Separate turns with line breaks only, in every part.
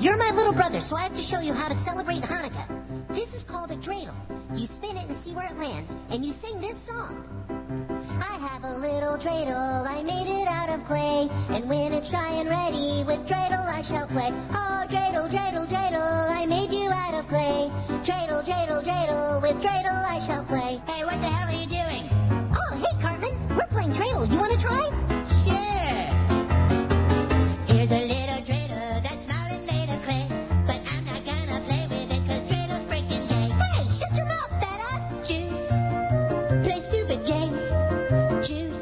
You're my little brother, so I have to show you how to celebrate Hanukkah. This is called a dreidel. You spin it and see where it lands, and you sing this song. I have a little dreidel, I made it out of clay. And when it's dry and ready, with dreidel I shall play. Oh, dreidel, dreidel, dreidel, I made you out of clay. Dreidel, dreidel, dreidel, with dreidel I shall play.
Hey, what the hell are you doing?
Oh, hey, Cartman, we're playing dreidel. You want to try?
Stupid games. Choose.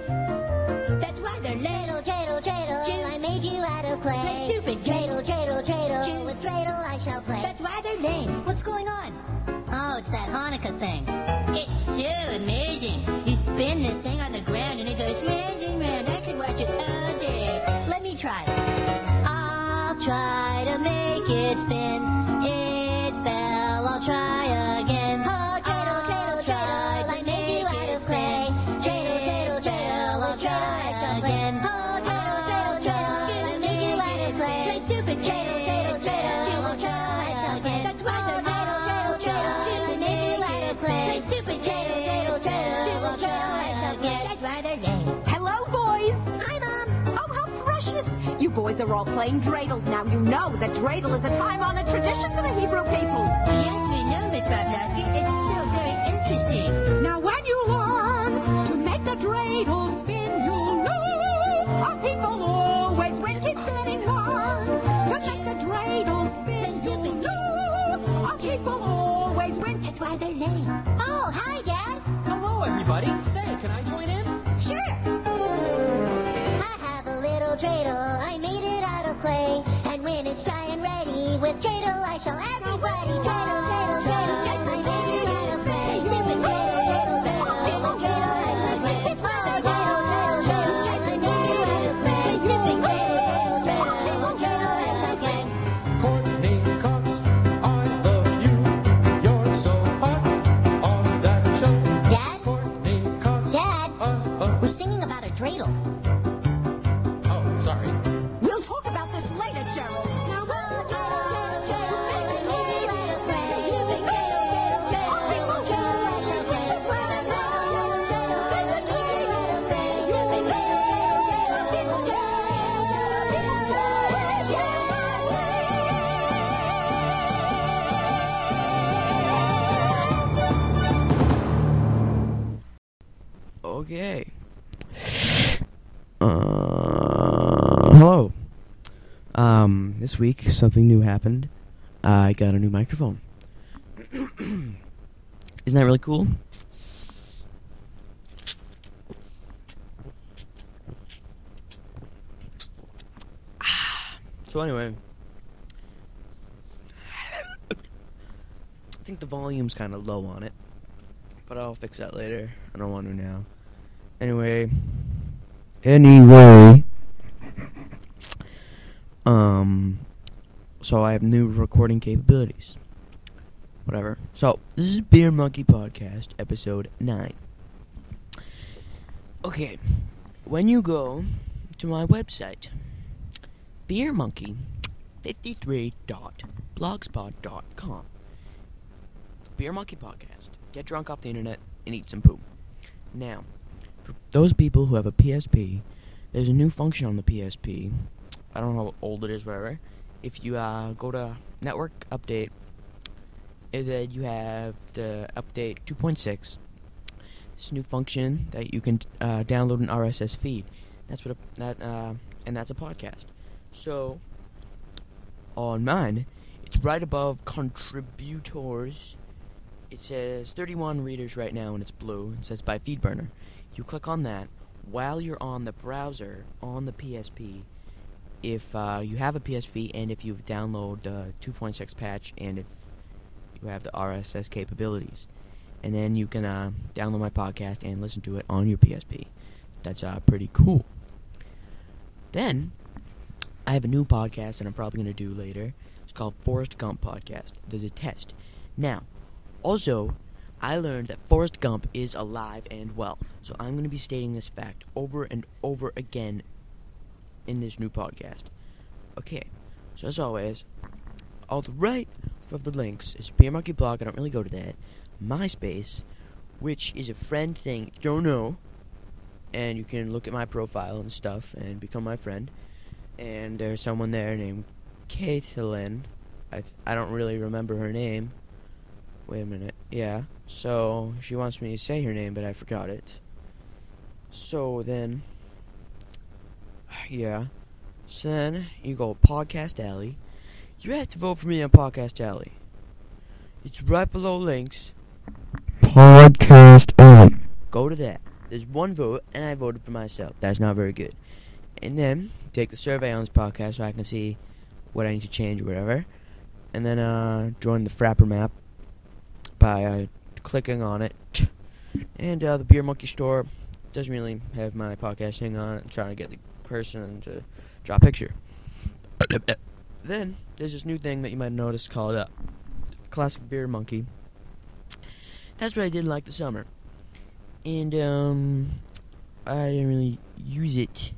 That's why they're little.
dreidel, dreidel,
Choose.
I made you out of clay.
Play stupid
Dreidel, dreidel, dreidel,
Choose.
with dreidel I shall play.
That's why they're lame. What's going on? Oh, it's that Hanukkah thing. It's so amazing. You spin this thing on the ground and it goes round and round. I could watch it all day. Let me try.
I'll try to make it spin. You
boys are all playing dreidel now. You know that dreidel is a time-honored tradition for the Hebrew people.
Yes, we know, Miss Bobnowski. It's so very interesting.
Now, when you learn to make the dreidel spin, you'll know our people always win. Keep spinning hard to make the dreidel spin. You'll know our people always win.
That's why they're lame.
Oh, hi, Dad.
Hello, everybody. Say, can I join in?
Clay. And when it's dry and ready, with dreidel I shall everybody. Dreidel, dreidel,
this
week something new happened. I got a new microphone. Isn't that really cool? So anyway, I think the volume's kind of low on it, but I'll fix that later. I don't want to now. Anyway, anyway, um, so I have new recording capabilities. Whatever. So this is Beer Monkey Podcast, episode nine. Okay, when you go to my website, beermonkey53.blogspot.com. Beer Monkey Podcast. Get drunk off the internet and eat some poo. Now, for those people who have a PSP, there's a new function on the PSP. I don't know how old it is, whatever. If you uh, go to Network Update, and then you have the update 2.6. This new function that you can uh, download an RSS feed. That's what a, that uh, and that's a podcast. So on mine, it's right above contributors. It says 31 readers right now, and it's blue. It says by FeedBurner. You click on that while you're on the browser on the PSP. If uh, you have a PSP and if you've downloaded uh, 2.6 patch and if you have the RSS capabilities, and then you can uh, download my podcast and listen to it on your PSP. That's uh, pretty cool. Then I have a new podcast that I'm probably going to do later. It's called Forrest Gump Podcast. There's a test. Now, also, I learned that Forrest Gump is alive and well. So I'm going to be stating this fact over and over again in this new podcast. Okay, so as always, all the right of the links is Beer Monkey Blog. I don't really go to that. MySpace, which is a friend thing. Don't know. And you can look at my profile and stuff and become my friend. And there's someone there named Caitlin. I I don't really remember her name. Wait a minute. Yeah. So she wants me to say her name, but I forgot it. So then, yeah. So then you go Podcast Alley. You have to vote for me on Podcast Alley. It's right below links.
Podcast Alley.
Go to that. There's one vote, and I voted for myself. That's not very good. And then take the survey on this podcast so I can see what I need to change or whatever. And then uh, join the Frappr map by uh, clicking on it. And uh, the Beer Monkey store doesn't really have my podcast thing on it. I'm trying to get the person to draw a picture. then there's this new thing that you might notice called uh, Classic Beer Monkey. That's what I did like the summer. And um I didn't really use it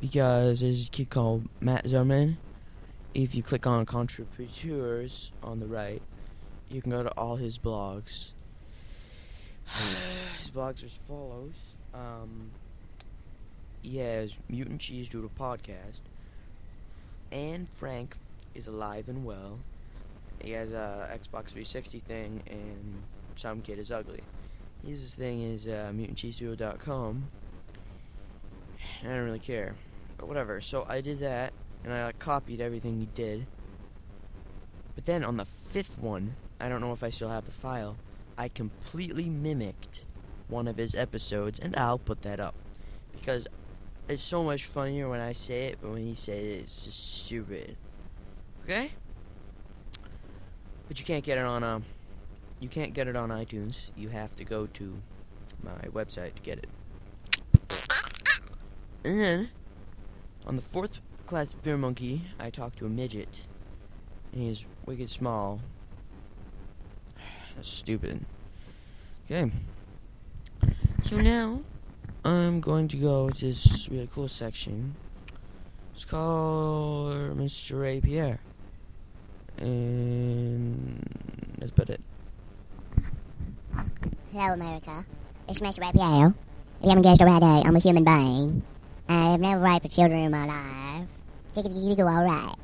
because there's a kid called Matt Zerman. If you click on contributors on the right, you can go to all his blogs. his blogs are as follows. Um, he has Mutant Cheese Doodle podcast. And Frank is alive and well. He has a Xbox 360 thing, and some kid is ugly. His thing is uh, mutantcheesedoodle.com. I don't really care, but whatever. So I did that, and I like, copied everything he did. But then on the fifth one, I don't know if I still have the file. I completely mimicked one of his episodes, and I'll put that up because it's so much funnier when I say it, but when he says it, it's just stupid. Okay? But you can't get it on um, you can't get it on iTunes. You have to go to my website to get it. And then on the fourth class beer monkey, I talked to a midget, and he's wicked small. That's stupid. Okay. So now I'm going to go to this really cool section. It's called Mr. A. Pierre. And that's about it.
Hello, America. It's Mr. Raphael. If you haven't guessed already, I'm a human being. I have never raped children in my life. Go all right.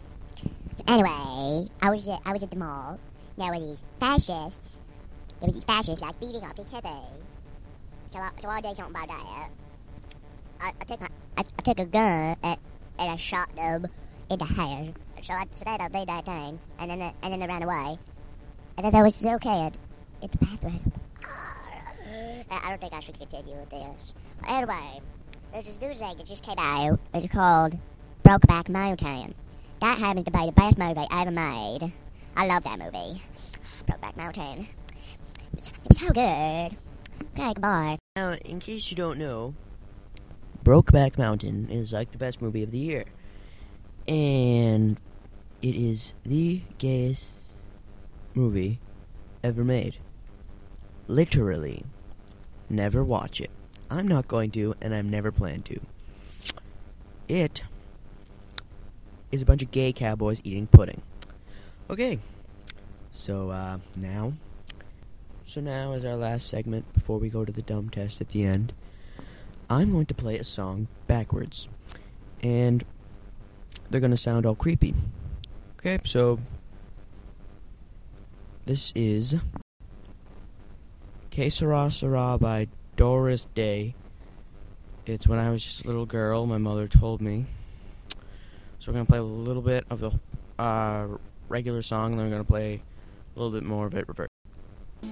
Anyway, I was at, I was at the mall. There were these fascists. There was these fascists like beating up this hippie. So, I, so I'll do something about that. I, I took my, I, I took a gun and, and I shot them in the head. So I so I did that thing, and then and then they ran away. And then there was this little in the bathroom. I don't think I should continue with this. Anyway, there's this new thing that just came out. It's called Brokeback Mountain. That happens to be the best movie I ever made. I love that movie. Brokeback Mountain. It's, it's so good. Okay, goodbye.
Now, in case you don't know, Brokeback Mountain is like the best movie of the year. And it is the gayest movie ever made. Literally. Never watch it. I'm not going to, and I'm never plan to. It is a bunch of gay cowboys eating pudding. Okay. So, uh, now. So, now, as our last segment before we go to the dumb test at the end, I'm going to play a song backwards. And they're going to sound all creepy. Okay, so. This is. Que Sera Sera by Doris Day. It's when I was just a little girl, my mother told me. So we're going to play a little bit of the uh, regular song, and then we're going to play a little bit more of it reverse.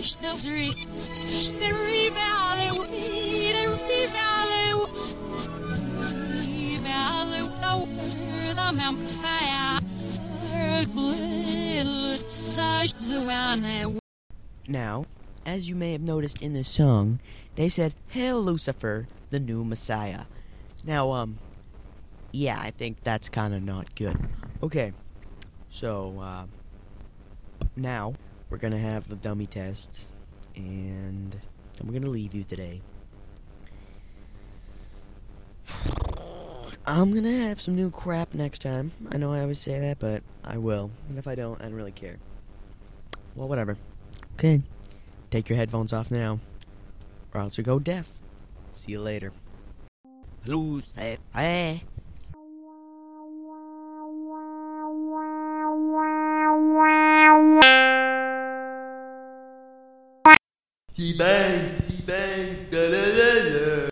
Valley, valley, valley, the
Now, as you may have noticed in this song, they said, Hail Lucifer, the new Messiah. Now, um, yeah, I think that's kind of not good. Okay, so, uh, now, we're gonna have the dummy test, and then we're gonna leave you today. I'm gonna have some new crap next time. I know I always say that, but I will. And if I don't, I don't really care. Well, whatever. Okay. Take your headphones off now, or else you go deaf. See you later. Lucifer.
She bang, she bang, da